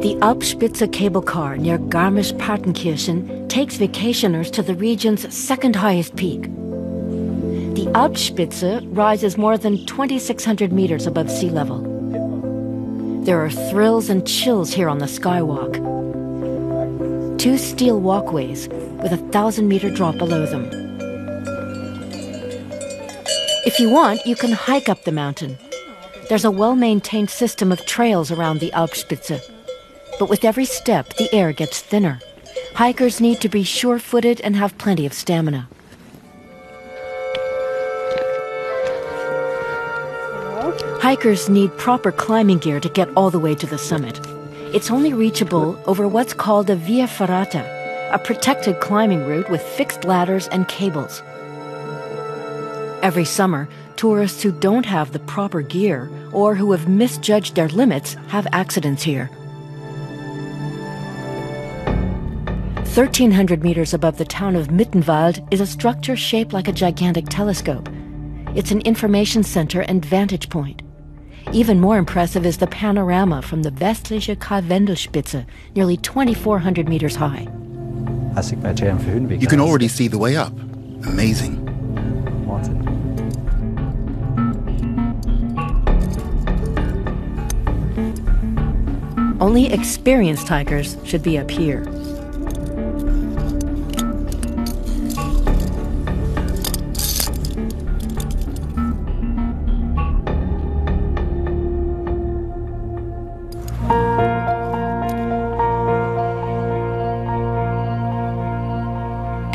The Alpspitze cable car near Garmisch-Partenkirchen takes vacationers to the region's second highest peak. The Alpspitze rises more than 2,600 meters above sea level. There are thrills and chills here on the skywalk. Two steel walkways with a thousand meter drop below them. If you want, you can hike up the mountain. There's a well maintained system of trails around the Alpspitze but with every step, the air gets thinner. Hikers need to be sure footed and have plenty of stamina. Hikers need proper climbing gear to get all the way to the summit. It's only reachable over what's called a via ferrata, a protected climbing route with fixed ladders and cables. Every summer, tourists who don't have the proper gear or who have misjudged their limits have accidents here. 1,300 meters above the town of Mittenwald is a structure shaped like a gigantic telescope. It's an information center and vantage point. Even more impressive is the panorama from the Westliche Karwendelspitze, nearly 2,400 meters high. You can already see the way up. Amazing. Only experienced hikers should be up here.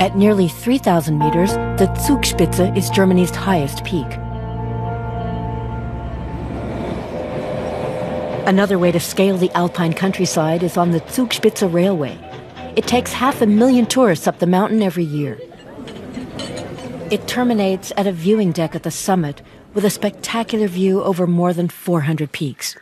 At nearly 3,000 meters, the Zugspitze is Germany's highest peak. Another way to scale the alpine countryside is on the Zugspitze Railway. It takes half a million tourists up the mountain every year. It terminates at a viewing deck at the summit with a spectacular view over more than 400 peaks.